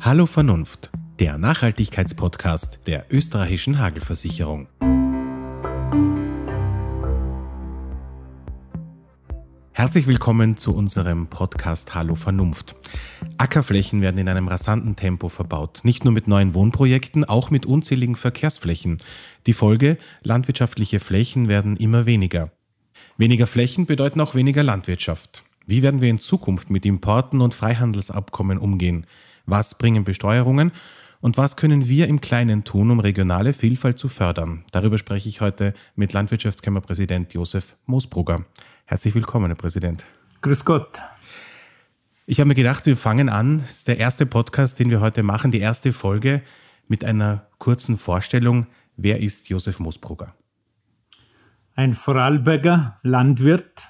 Hallo Vernunft, der Nachhaltigkeitspodcast der österreichischen Hagelversicherung. Herzlich willkommen zu unserem Podcast Hallo Vernunft. Ackerflächen werden in einem rasanten Tempo verbaut, nicht nur mit neuen Wohnprojekten, auch mit unzähligen Verkehrsflächen. Die Folge, landwirtschaftliche Flächen werden immer weniger. Weniger Flächen bedeuten auch weniger Landwirtschaft. Wie werden wir in Zukunft mit Importen und Freihandelsabkommen umgehen? Was bringen Besteuerungen? Und was können wir im Kleinen tun, um regionale Vielfalt zu fördern? Darüber spreche ich heute mit Landwirtschaftskammerpräsident Josef Moosbrugger. Herzlich willkommen, Herr Präsident. Grüß Gott. Ich habe mir gedacht, wir fangen an. Das ist der erste Podcast, den wir heute machen, die erste Folge mit einer kurzen Vorstellung. Wer ist Josef Moosbrugger? Ein Vorarlberger Landwirt,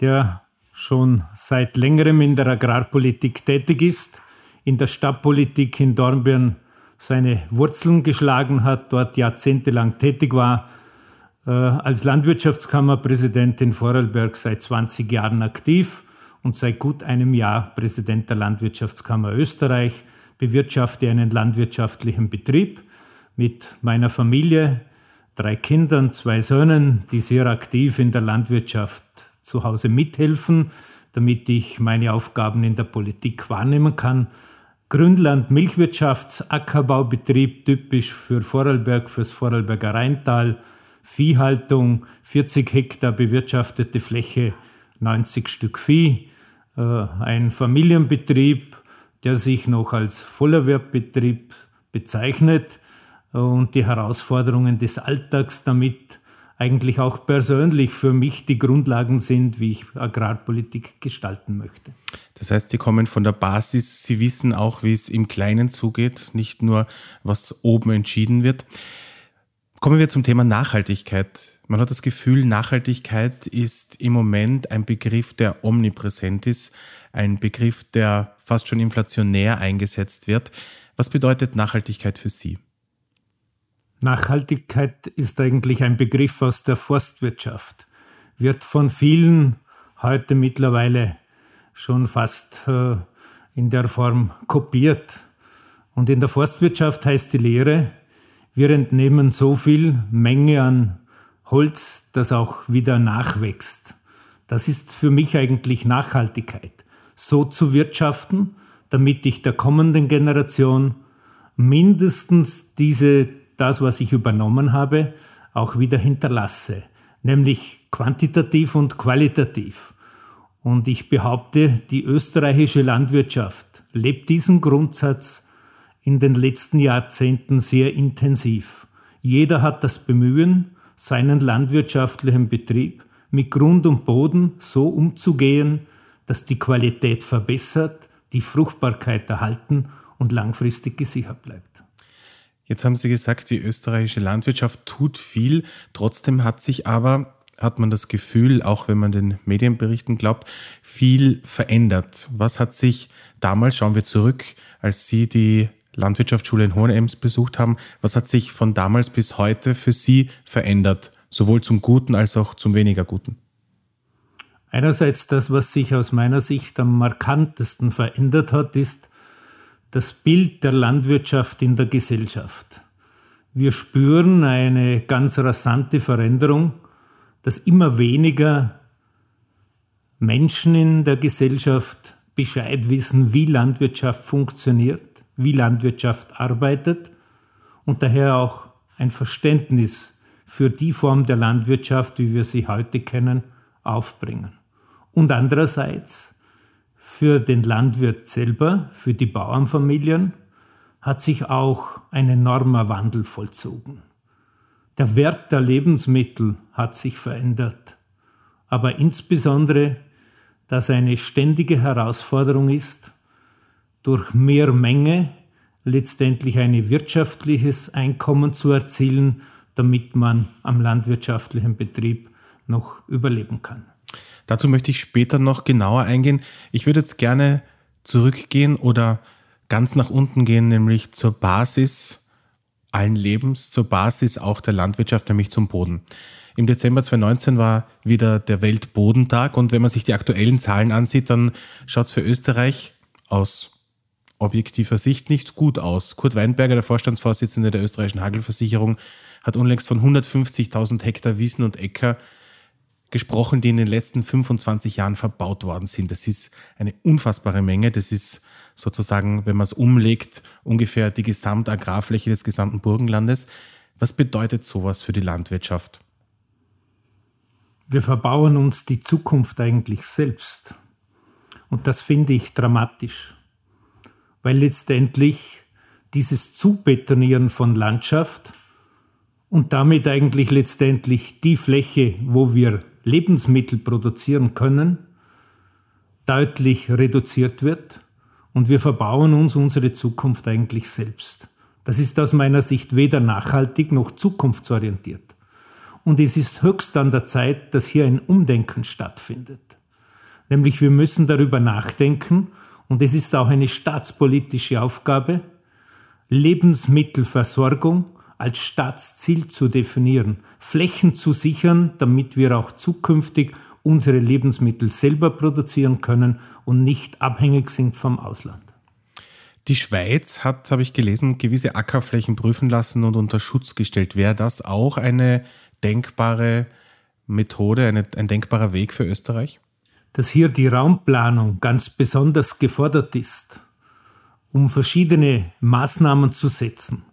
der schon seit längerem in der Agrarpolitik tätig ist, in der Stadtpolitik in Dornbirn seine Wurzeln geschlagen hat, dort jahrzehntelang tätig war, äh, als Landwirtschaftskammerpräsident in Vorarlberg seit 20 Jahren aktiv und seit gut einem Jahr Präsident der Landwirtschaftskammer Österreich, bewirtschafte einen landwirtschaftlichen Betrieb mit meiner Familie, drei Kindern, zwei Söhnen, die sehr aktiv in der Landwirtschaft zu Hause mithelfen, damit ich meine Aufgaben in der Politik wahrnehmen kann. Grünland Milchwirtschafts Ackerbaubetrieb, typisch für Vorarlberg, fürs Vorarlberger Rheintal, Viehhaltung, 40 Hektar bewirtschaftete Fläche, 90 Stück Vieh, äh, ein Familienbetrieb, der sich noch als Vollerwerbbetrieb bezeichnet. Und die Herausforderungen des Alltags damit eigentlich auch persönlich für mich die Grundlagen sind, wie ich Agrarpolitik gestalten möchte. Das heißt, Sie kommen von der Basis, Sie wissen auch, wie es im Kleinen zugeht, nicht nur, was oben entschieden wird. Kommen wir zum Thema Nachhaltigkeit. Man hat das Gefühl, Nachhaltigkeit ist im Moment ein Begriff, der omnipräsent ist, ein Begriff, der fast schon inflationär eingesetzt wird. Was bedeutet Nachhaltigkeit für Sie? Nachhaltigkeit ist eigentlich ein Begriff aus der Forstwirtschaft, wird von vielen heute mittlerweile schon fast äh, in der Form kopiert. Und in der Forstwirtschaft heißt die Lehre, wir entnehmen so viel Menge an Holz, dass auch wieder nachwächst. Das ist für mich eigentlich Nachhaltigkeit. So zu wirtschaften, damit ich der kommenden Generation mindestens diese das, was ich übernommen habe, auch wieder hinterlasse, nämlich quantitativ und qualitativ. Und ich behaupte, die österreichische Landwirtschaft lebt diesen Grundsatz in den letzten Jahrzehnten sehr intensiv. Jeder hat das Bemühen, seinen landwirtschaftlichen Betrieb mit Grund und Boden so umzugehen, dass die Qualität verbessert, die Fruchtbarkeit erhalten und langfristig gesichert bleibt. Jetzt haben Sie gesagt, die österreichische Landwirtschaft tut viel. Trotzdem hat sich aber, hat man das Gefühl, auch wenn man den Medienberichten glaubt, viel verändert. Was hat sich damals, schauen wir zurück, als Sie die Landwirtschaftsschule in Hohenems besucht haben, was hat sich von damals bis heute für Sie verändert, sowohl zum Guten als auch zum weniger Guten? Einerseits das, was sich aus meiner Sicht am markantesten verändert hat, ist, das Bild der Landwirtschaft in der Gesellschaft. Wir spüren eine ganz rasante Veränderung, dass immer weniger Menschen in der Gesellschaft Bescheid wissen, wie Landwirtschaft funktioniert, wie Landwirtschaft arbeitet und daher auch ein Verständnis für die Form der Landwirtschaft, wie wir sie heute kennen, aufbringen. Und andererseits für den Landwirt selber, für die Bauernfamilien, hat sich auch ein enormer Wandel vollzogen. Der Wert der Lebensmittel hat sich verändert, aber insbesondere, dass eine ständige Herausforderung ist, durch mehr Menge letztendlich ein wirtschaftliches Einkommen zu erzielen, damit man am landwirtschaftlichen Betrieb noch überleben kann. Dazu möchte ich später noch genauer eingehen. Ich würde jetzt gerne zurückgehen oder ganz nach unten gehen, nämlich zur Basis allen Lebens, zur Basis auch der Landwirtschaft, nämlich zum Boden. Im Dezember 2019 war wieder der Weltbodentag und wenn man sich die aktuellen Zahlen ansieht, dann schaut es für Österreich aus objektiver Sicht nicht gut aus. Kurt Weinberger, der Vorstandsvorsitzende der österreichischen Hagelversicherung, hat unlängst von 150.000 Hektar Wiesen und Äcker gesprochen, die in den letzten 25 Jahren verbaut worden sind. Das ist eine unfassbare Menge. Das ist sozusagen, wenn man es umlegt, ungefähr die Gesamtagrarfläche des gesamten Burgenlandes. Was bedeutet sowas für die Landwirtschaft? Wir verbauen uns die Zukunft eigentlich selbst. Und das finde ich dramatisch, weil letztendlich dieses Zubetonieren von Landschaft und damit eigentlich letztendlich die Fläche, wo wir Lebensmittel produzieren können, deutlich reduziert wird und wir verbauen uns unsere Zukunft eigentlich selbst. Das ist aus meiner Sicht weder nachhaltig noch zukunftsorientiert. Und es ist höchst an der Zeit, dass hier ein Umdenken stattfindet. Nämlich wir müssen darüber nachdenken, und es ist auch eine staatspolitische Aufgabe, Lebensmittelversorgung als Staatsziel zu definieren, Flächen zu sichern, damit wir auch zukünftig unsere Lebensmittel selber produzieren können und nicht abhängig sind vom Ausland. Die Schweiz hat, habe ich gelesen, gewisse Ackerflächen prüfen lassen und unter Schutz gestellt. Wäre das auch eine denkbare Methode, eine, ein denkbarer Weg für Österreich? Dass hier die Raumplanung ganz besonders gefordert ist, um verschiedene Maßnahmen zu setzen,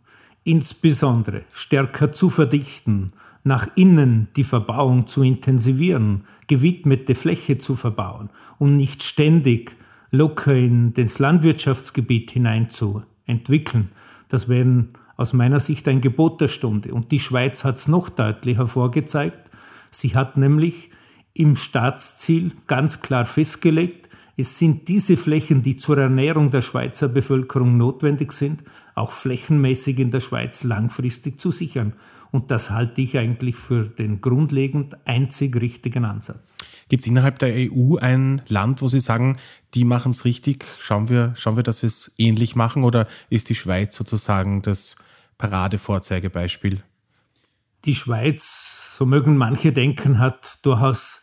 insbesondere stärker zu verdichten, nach innen die Verbauung zu intensivieren, gewidmete Fläche zu verbauen und nicht ständig locker in das Landwirtschaftsgebiet hinein zu entwickeln. Das wäre aus meiner Sicht ein Gebot der Stunde. Und die Schweiz hat es noch deutlicher vorgezeigt. Sie hat nämlich im Staatsziel ganz klar festgelegt, es sind diese Flächen, die zur Ernährung der Schweizer Bevölkerung notwendig sind, auch flächenmäßig in der Schweiz langfristig zu sichern. Und das halte ich eigentlich für den grundlegend einzig richtigen Ansatz. Gibt es innerhalb der EU ein Land, wo Sie sagen, die machen es richtig? Schauen wir, schauen wir, dass wir es ähnlich machen? Oder ist die Schweiz sozusagen das Paradevorzeigebeispiel? Die Schweiz, so mögen manche denken, hat durchaus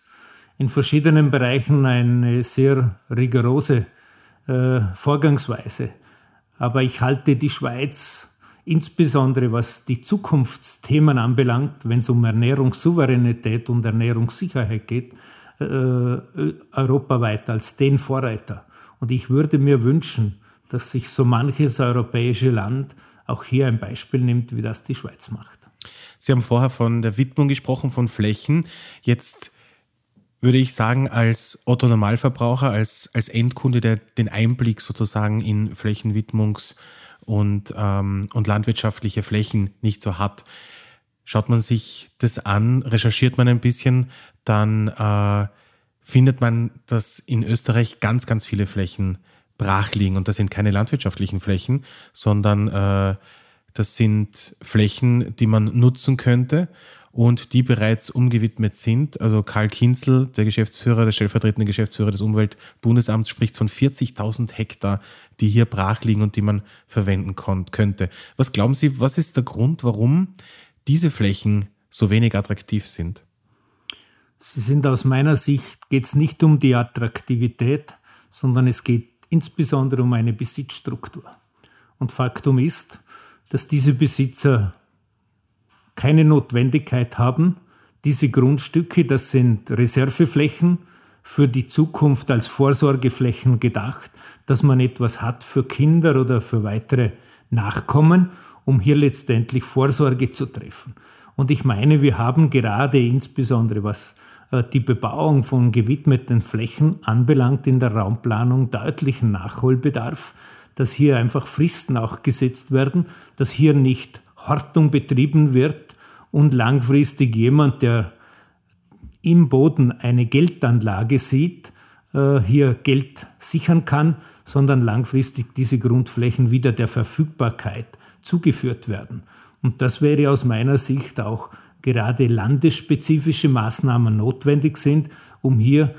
in verschiedenen Bereichen eine sehr rigorose äh, Vorgangsweise. Aber ich halte die Schweiz insbesondere was die Zukunftsthemen anbelangt, wenn es um Ernährungssouveränität und Ernährungssicherheit geht, äh, europaweit als den Vorreiter. Und ich würde mir wünschen, dass sich so manches europäische Land auch hier ein Beispiel nimmt, wie das die Schweiz macht. Sie haben vorher von der Widmung gesprochen, von Flächen. Jetzt würde ich sagen, als Otto Normalverbraucher, als, als Endkunde, der den Einblick sozusagen in Flächenwidmungs- und, ähm, und landwirtschaftliche Flächen nicht so hat, schaut man sich das an, recherchiert man ein bisschen, dann äh, findet man, dass in Österreich ganz, ganz viele Flächen brach liegen. Und das sind keine landwirtschaftlichen Flächen, sondern äh, das sind Flächen, die man nutzen könnte und die bereits umgewidmet sind. Also Karl Kinzel, der Geschäftsführer, der stellvertretende Geschäftsführer des Umweltbundesamts, spricht von 40.000 Hektar, die hier brach liegen und die man verwenden könnte. Was glauben Sie, was ist der Grund, warum diese Flächen so wenig attraktiv sind? Sie sind aus meiner Sicht, geht es nicht um die Attraktivität, sondern es geht insbesondere um eine Besitzstruktur. Und Faktum ist, dass diese Besitzer keine Notwendigkeit haben, diese Grundstücke, das sind Reserveflächen, für die Zukunft als Vorsorgeflächen gedacht, dass man etwas hat für Kinder oder für weitere Nachkommen, um hier letztendlich Vorsorge zu treffen. Und ich meine, wir haben gerade insbesondere was äh, die Bebauung von gewidmeten Flächen anbelangt in der Raumplanung deutlichen Nachholbedarf, dass hier einfach Fristen auch gesetzt werden, dass hier nicht Hortung betrieben wird und langfristig jemand, der im Boden eine Geldanlage sieht, äh, hier Geld sichern kann, sondern langfristig diese Grundflächen wieder der Verfügbarkeit zugeführt werden. Und das wäre aus meiner Sicht auch gerade landesspezifische Maßnahmen notwendig sind, um hier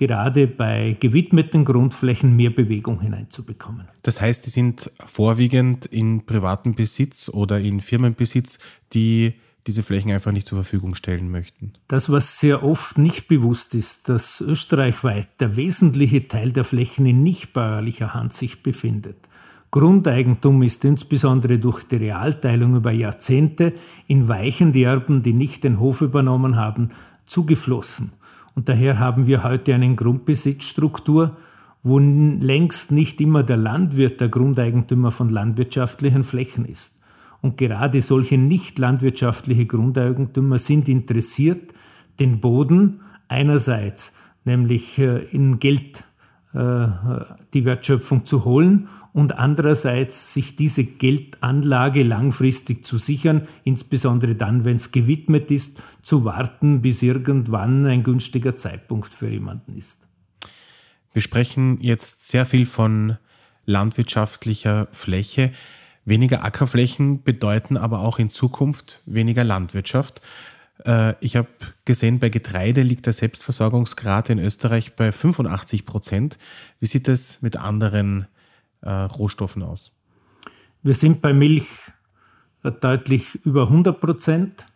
gerade bei gewidmeten Grundflächen mehr Bewegung hineinzubekommen. Das heißt, die sind vorwiegend in privatem Besitz oder in Firmenbesitz, die diese Flächen einfach nicht zur Verfügung stellen möchten. Das, was sehr oft nicht bewusst ist, dass österreichweit der wesentliche Teil der Flächen in nicht bäuerlicher Hand sich befindet. Grundeigentum ist insbesondere durch die Realteilung über Jahrzehnte in weichende Erben, die nicht den Hof übernommen haben, zugeflossen. Und daher haben wir heute eine Grundbesitzstruktur, wo längst nicht immer der Landwirt der Grundeigentümer von landwirtschaftlichen Flächen ist. Und gerade solche nicht landwirtschaftliche Grundeigentümer sind interessiert, den Boden einerseits nämlich äh, in Geld die Wertschöpfung zu holen und andererseits sich diese Geldanlage langfristig zu sichern, insbesondere dann, wenn es gewidmet ist, zu warten, bis irgendwann ein günstiger Zeitpunkt für jemanden ist. Wir sprechen jetzt sehr viel von landwirtschaftlicher Fläche. Weniger Ackerflächen bedeuten aber auch in Zukunft weniger Landwirtschaft. Äh, ich habe gesehen, bei Getreide liegt der Selbstversorgungsgrad in Österreich bei 85 Prozent. Wie sieht es mit anderen äh, Rohstoffen aus? Wir sind bei Milch äh, deutlich über 100 Prozent.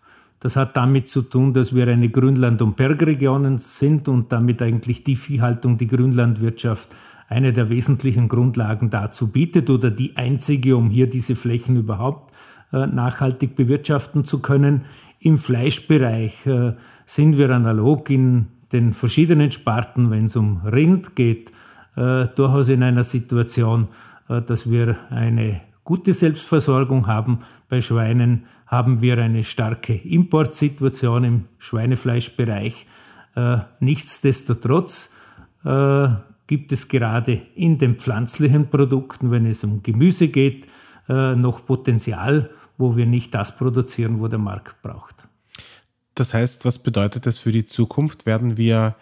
Das hat damit zu tun, dass wir eine Grünland- und Bergregionen sind und damit eigentlich die Viehhaltung, die Grünlandwirtschaft eine der wesentlichen Grundlagen dazu bietet oder die einzige, um hier diese Flächen überhaupt äh, nachhaltig bewirtschaften zu können. Im Fleischbereich äh, sind wir analog in den verschiedenen Sparten, wenn es um Rind geht, äh, durchaus in einer Situation, dass wir eine gute Selbstversorgung haben. Bei Schweinen haben wir eine starke Importsituation im Schweinefleischbereich. Äh, nichtsdestotrotz äh, gibt es gerade in den pflanzlichen Produkten, wenn es um Gemüse geht, äh, noch Potenzial, wo wir nicht das produzieren, wo der Markt braucht. Das heißt, was bedeutet das für die Zukunft? Werden wir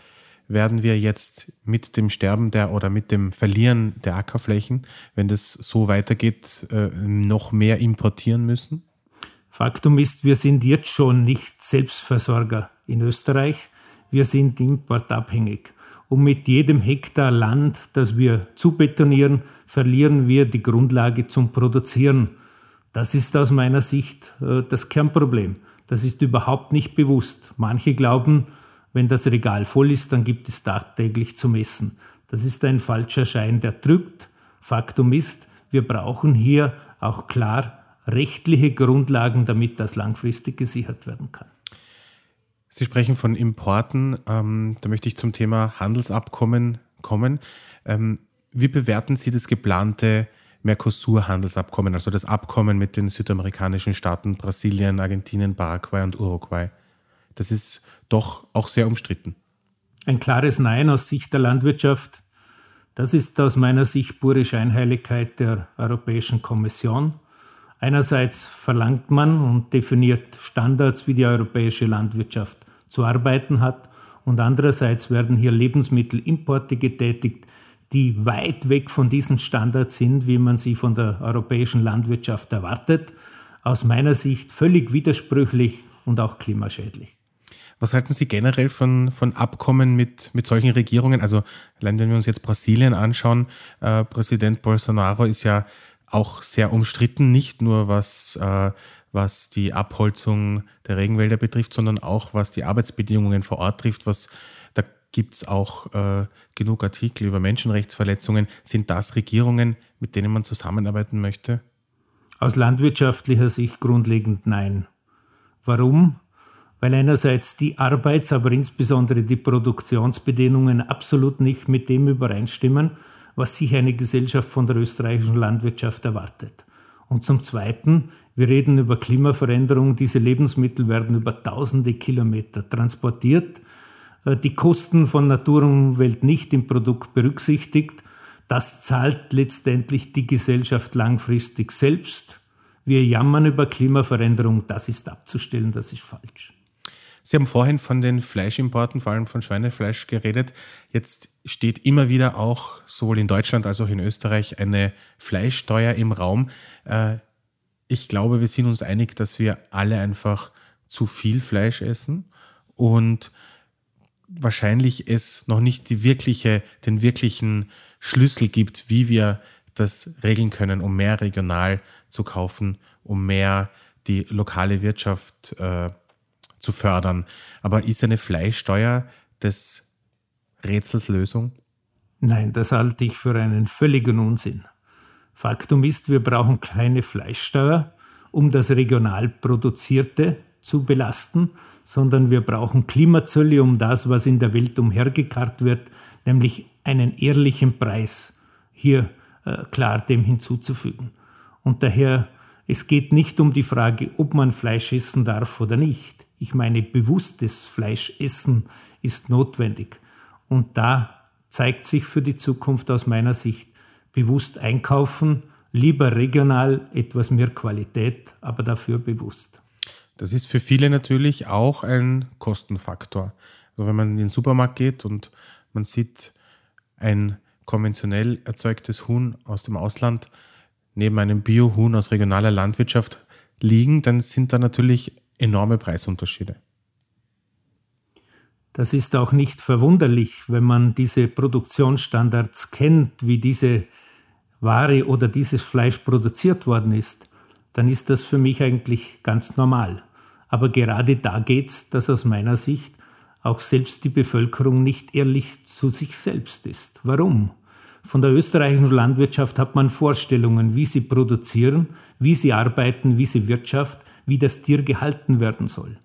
werden wir jetzt mit dem Sterben der oder mit dem Verlieren der Ackerflächen, wenn das so weitergeht, äh, noch mehr importieren müssen? Faktum ist, wir sind jetzt schon nicht Selbstversorger in Österreich. Wir sind importabhängig. Und mit jedem Hektar Land, das wir zubetonieren, verlieren wir die Grundlage zum Produzieren. Das ist aus meiner Sicht äh, das Kernproblem. Das ist überhaupt nicht bewusst. Manche glauben, wenn das Regal voll ist, dann gibt es tagtäglich zu messen. Das ist ein falscher Schein, der drückt. Faktum ist, wir brauchen hier auch klar rechtliche Grundlagen, damit das langfristig gesichert werden kann. Sie sprechen von Importen. Ähm, da möchte ich zum Thema Handelsabkommen kommen. Ähm, wie bewerten Sie das geplante Mercosur-Handelsabkommen, also das Abkommen mit den südamerikanischen Staaten Brasilien, Argentinien, Paraguay und Uruguay? Das ist doch auch sehr umstritten. Ein klares Nein aus Sicht der Landwirtschaft. Das ist aus meiner Sicht pure Scheinheiligkeit der Europäischen Kommission. Einerseits verlangt man und definiert Standards, wie die europäische Landwirtschaft zu arbeiten hat, und andererseits werden hier Lebensmittelimporte getätigt, die weit weg von diesen Standards sind, wie man sie von der europäischen Landwirtschaft erwartet. Aus meiner Sicht völlig widersprüchlich und auch klimaschädlich. Was halten Sie generell von, von Abkommen mit, mit solchen Regierungen? Also allein wenn wir uns jetzt Brasilien anschauen, äh, Präsident Bolsonaro ist ja auch sehr umstritten, nicht nur was, äh, was die Abholzung der Regenwälder betrifft, sondern auch was die Arbeitsbedingungen vor Ort trifft, was da gibt es auch äh, genug Artikel über Menschenrechtsverletzungen. Sind das Regierungen, mit denen man zusammenarbeiten möchte? Aus landwirtschaftlicher Sicht grundlegend nein. Warum? weil einerseits die Arbeits-, aber insbesondere die Produktionsbedingungen absolut nicht mit dem übereinstimmen, was sich eine Gesellschaft von der österreichischen Landwirtschaft erwartet. Und zum Zweiten, wir reden über Klimaveränderung, diese Lebensmittel werden über tausende Kilometer transportiert, die Kosten von Natur und Umwelt nicht im Produkt berücksichtigt, das zahlt letztendlich die Gesellschaft langfristig selbst. Wir jammern über Klimaveränderung, das ist abzustellen, das ist falsch. Sie haben vorhin von den Fleischimporten, vor allem von Schweinefleisch geredet. Jetzt steht immer wieder auch sowohl in Deutschland als auch in Österreich eine Fleischsteuer im Raum. Äh, ich glaube, wir sind uns einig, dass wir alle einfach zu viel Fleisch essen und wahrscheinlich es noch nicht die wirkliche, den wirklichen Schlüssel gibt, wie wir das regeln können, um mehr regional zu kaufen, um mehr die lokale Wirtschaft äh, zu fördern. Aber ist eine Fleischsteuer des Rätsels Lösung? Nein, das halte ich für einen völligen Unsinn. Faktum ist, wir brauchen keine Fleischsteuer, um das regional Produzierte zu belasten, sondern wir brauchen Klimazölle, um das, was in der Welt umhergekarrt wird, nämlich einen ehrlichen Preis hier äh, klar dem hinzuzufügen. Und daher, es geht nicht um die Frage, ob man Fleisch essen darf oder nicht. Ich meine, bewusstes Fleischessen ist notwendig. Und da zeigt sich für die Zukunft aus meiner Sicht bewusst einkaufen, lieber regional, etwas mehr Qualität, aber dafür bewusst. Das ist für viele natürlich auch ein Kostenfaktor. Also wenn man in den Supermarkt geht und man sieht ein konventionell erzeugtes Huhn aus dem Ausland neben einem Biohuhn aus regionaler Landwirtschaft liegen, dann sind da natürlich enorme Preisunterschiede. Das ist auch nicht verwunderlich, wenn man diese Produktionsstandards kennt, wie diese Ware oder dieses Fleisch produziert worden ist, dann ist das für mich eigentlich ganz normal. Aber gerade da geht es, dass aus meiner Sicht auch selbst die Bevölkerung nicht ehrlich zu sich selbst ist. Warum? Von der österreichischen Landwirtschaft hat man Vorstellungen, wie sie produzieren, wie sie arbeiten, wie sie wirtschaft, wie das Tier gehalten werden soll.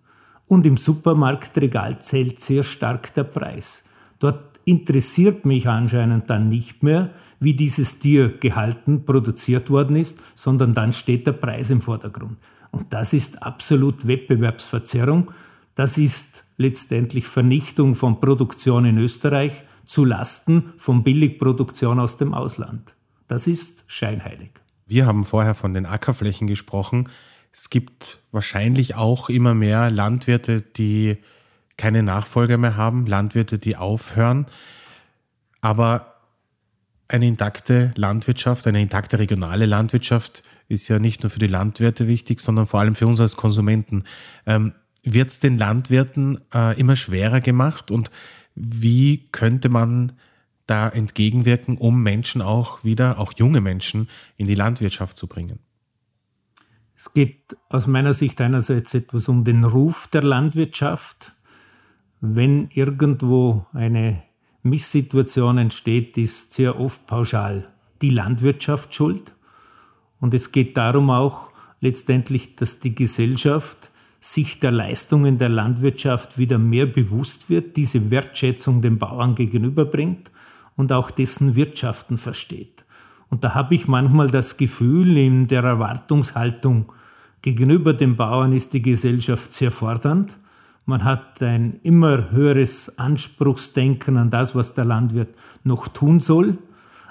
Und im Supermarktregal zählt sehr stark der Preis. Dort interessiert mich anscheinend dann nicht mehr, wie dieses Tier gehalten, produziert worden ist, sondern dann steht der Preis im Vordergrund. Und das ist absolut Wettbewerbsverzerrung. Das ist letztendlich Vernichtung von Produktion in Österreich zu Lasten von Billigproduktion aus dem Ausland. Das ist scheinheilig. Wir haben vorher von den Ackerflächen gesprochen. Es gibt wahrscheinlich auch immer mehr Landwirte, die keine Nachfolger mehr haben, Landwirte, die aufhören. Aber eine intakte Landwirtschaft, eine intakte regionale Landwirtschaft ist ja nicht nur für die Landwirte wichtig, sondern vor allem für uns als Konsumenten. Ähm, Wird es den Landwirten äh, immer schwerer gemacht und wie könnte man da entgegenwirken, um Menschen auch wieder, auch junge Menschen, in die Landwirtschaft zu bringen? Es geht aus meiner Sicht einerseits etwas um den Ruf der Landwirtschaft. Wenn irgendwo eine Misssituation entsteht, ist sehr oft pauschal die Landwirtschaft schuld. Und es geht darum auch letztendlich, dass die Gesellschaft sich der Leistungen der Landwirtschaft wieder mehr bewusst wird, diese Wertschätzung dem Bauern gegenüberbringt und auch dessen Wirtschaften versteht. Und da habe ich manchmal das Gefühl, in der Erwartungshaltung gegenüber den Bauern ist die Gesellschaft sehr fordernd. Man hat ein immer höheres Anspruchsdenken an das, was der Landwirt noch tun soll.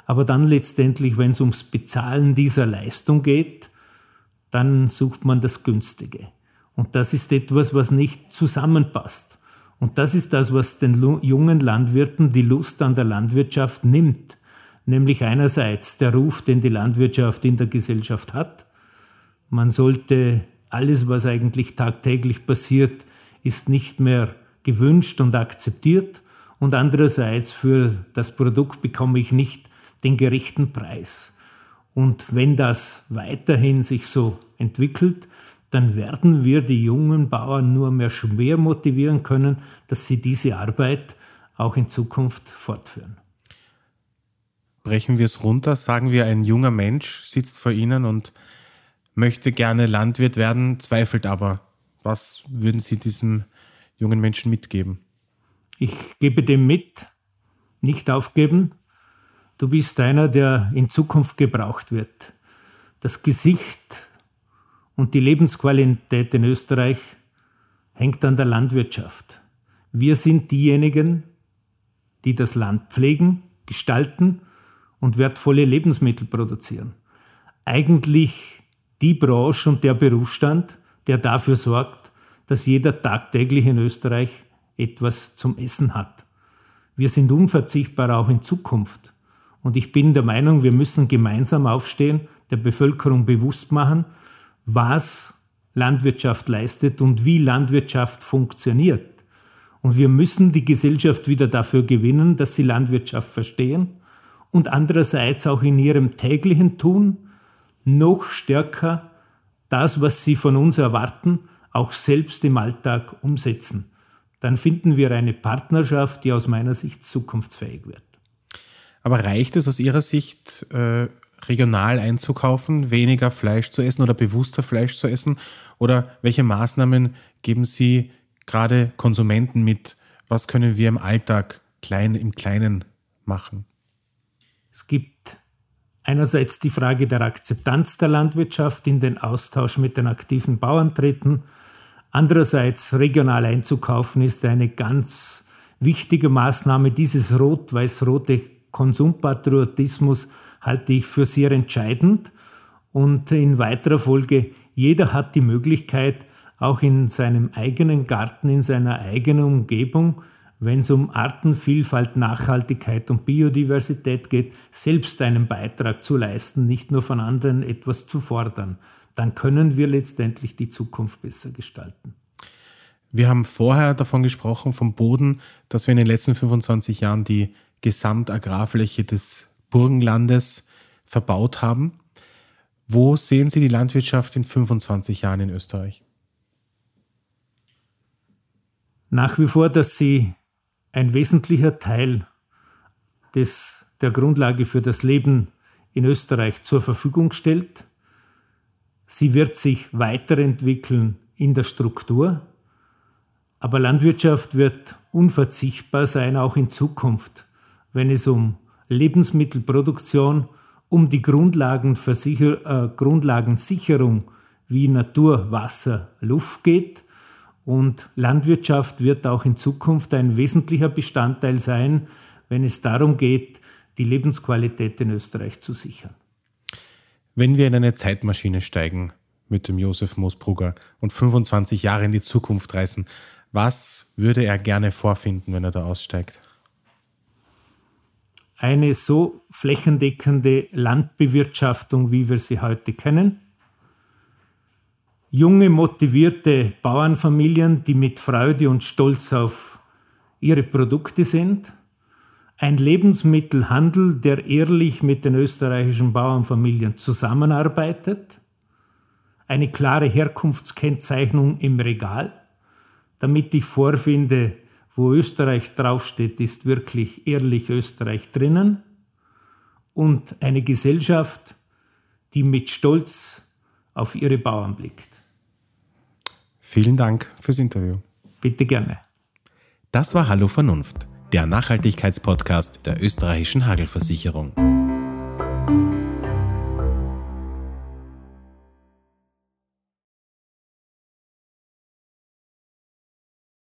Aber dann letztendlich, wenn es ums Bezahlen dieser Leistung geht, dann sucht man das Günstige. Und das ist etwas, was nicht zusammenpasst. Und das ist das, was den jungen Landwirten die Lust an der Landwirtschaft nimmt nämlich einerseits der Ruf, den die Landwirtschaft in der Gesellschaft hat. Man sollte alles, was eigentlich tagtäglich passiert, ist nicht mehr gewünscht und akzeptiert. Und andererseits für das Produkt bekomme ich nicht den gerechten Preis. Und wenn das weiterhin sich so entwickelt, dann werden wir die jungen Bauern nur mehr schwer motivieren können, dass sie diese Arbeit auch in Zukunft fortführen brechen wir es runter, sagen wir, ein junger Mensch sitzt vor Ihnen und möchte gerne Landwirt werden, zweifelt aber. Was würden Sie diesem jungen Menschen mitgeben? Ich gebe dem mit, nicht aufgeben. Du bist einer, der in Zukunft gebraucht wird. Das Gesicht und die Lebensqualität in Österreich hängt an der Landwirtschaft. Wir sind diejenigen, die das Land pflegen, gestalten und wertvolle Lebensmittel produzieren. Eigentlich die Branche und der Berufsstand, der dafür sorgt, dass jeder tagtäglich in Österreich etwas zum Essen hat. Wir sind unverzichtbar auch in Zukunft. Und ich bin der Meinung, wir müssen gemeinsam aufstehen, der Bevölkerung bewusst machen, was Landwirtschaft leistet und wie Landwirtschaft funktioniert. Und wir müssen die Gesellschaft wieder dafür gewinnen, dass sie Landwirtschaft verstehen und andererseits auch in ihrem täglichen Tun noch stärker das, was sie von uns erwarten, auch selbst im Alltag umsetzen. Dann finden wir eine Partnerschaft, die aus meiner Sicht zukunftsfähig wird. Aber reicht es aus Ihrer Sicht, äh, regional einzukaufen, weniger Fleisch zu essen oder bewusster Fleisch zu essen? Oder welche Maßnahmen geben Sie gerade Konsumenten mit? Was können wir im Alltag klein, im Kleinen machen? Es gibt einerseits die Frage der Akzeptanz der Landwirtschaft in den Austausch mit den aktiven Bauern treten. Andererseits regional einzukaufen ist eine ganz wichtige Maßnahme. Dieses rot-weiß-rote Konsumpatriotismus halte ich für sehr entscheidend. Und in weiterer Folge, jeder hat die Möglichkeit, auch in seinem eigenen Garten, in seiner eigenen Umgebung, wenn es um Artenvielfalt, Nachhaltigkeit und Biodiversität geht, selbst einen Beitrag zu leisten, nicht nur von anderen etwas zu fordern. Dann können wir letztendlich die Zukunft besser gestalten. Wir haben vorher davon gesprochen, vom Boden, dass wir in den letzten 25 Jahren die Gesamtagrarfläche des Burgenlandes verbaut haben. Wo sehen Sie die Landwirtschaft in 25 Jahren in Österreich? Nach wie vor, dass sie ein wesentlicher Teil des, der Grundlage für das Leben in Österreich zur Verfügung stellt. Sie wird sich weiterentwickeln in der Struktur, aber Landwirtschaft wird unverzichtbar sein, auch in Zukunft, wenn es um Lebensmittelproduktion, um die äh, Grundlagensicherung wie Natur, Wasser, Luft geht und Landwirtschaft wird auch in Zukunft ein wesentlicher Bestandteil sein, wenn es darum geht, die Lebensqualität in Österreich zu sichern. Wenn wir in eine Zeitmaschine steigen mit dem Josef Moosbrugger und 25 Jahre in die Zukunft reisen, was würde er gerne vorfinden, wenn er da aussteigt? Eine so flächendeckende Landbewirtschaftung, wie wir sie heute kennen, junge, motivierte Bauernfamilien, die mit Freude und Stolz auf ihre Produkte sind, ein Lebensmittelhandel, der ehrlich mit den österreichischen Bauernfamilien zusammenarbeitet, eine klare Herkunftskennzeichnung im Regal, damit ich vorfinde, wo Österreich draufsteht, ist wirklich ehrlich Österreich drinnen. Und eine Gesellschaft, die mit Stolz auf ihre Bauern blickt. Vielen Dank fürs Interview. Bitte gerne. Das war Hallo Vernunft, der Nachhaltigkeitspodcast der österreichischen Hagelversicherung.